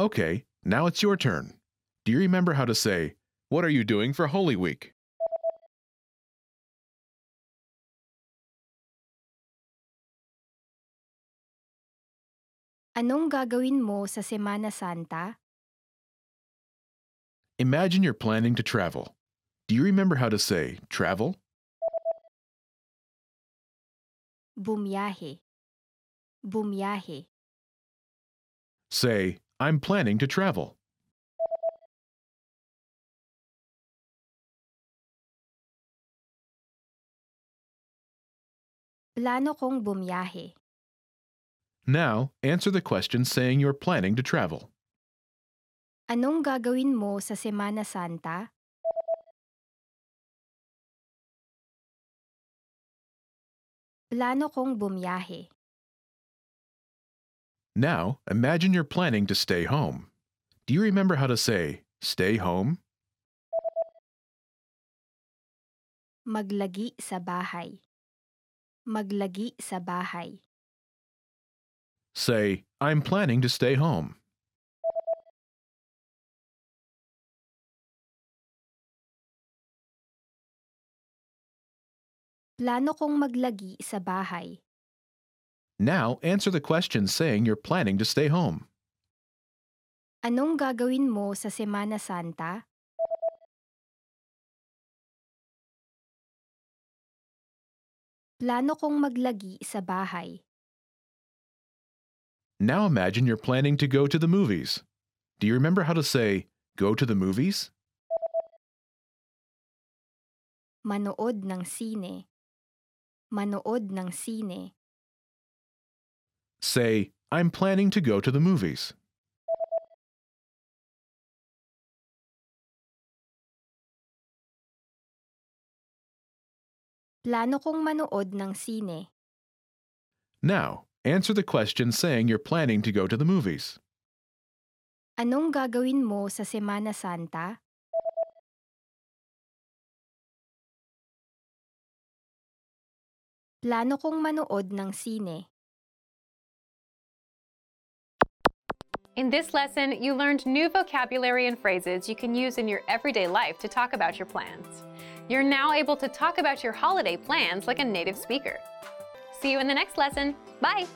Okay, now it's your turn. Do you remember how to say, What are you doing for Holy Week? Anong gagawin mo sa Semana Santa? Imagine you're planning to travel. Do you remember how to say, travel? Bumiyahe. Bumiyahe. Say, I'm planning to travel. Plano kong bumiyahe. Now, answer the question saying you're planning to travel. Anong gagawin mo sa Semana Santa? Plano kong bumiyahe. Now, imagine you're planning to stay home. Do you remember how to say, stay home? Maglagi sa bahay. Maglagi sa bahay. Say, I'm planning to stay home. Plano kong maglagi sa bahay. Now, answer the question saying you're planning to stay home. Anong gagawin mo sa Semana Santa? Plano kong maglagi sa bahay. Now imagine you're planning to go to the movies. Do you remember how to say, go to the movies? Manood ng sine. Manood ng sine. Say, I'm planning to go to the movies. Plano kong manood ng sine. Now, answer the question saying you're planning to go to the movies. Anong gagawin mo sa Semana Santa? Plano kong manood ng sine. In this lesson, you learned new vocabulary and phrases you can use in your everyday life to talk about your plans. You're now able to talk about your holiday plans like a native speaker. See you in the next lesson. Bye!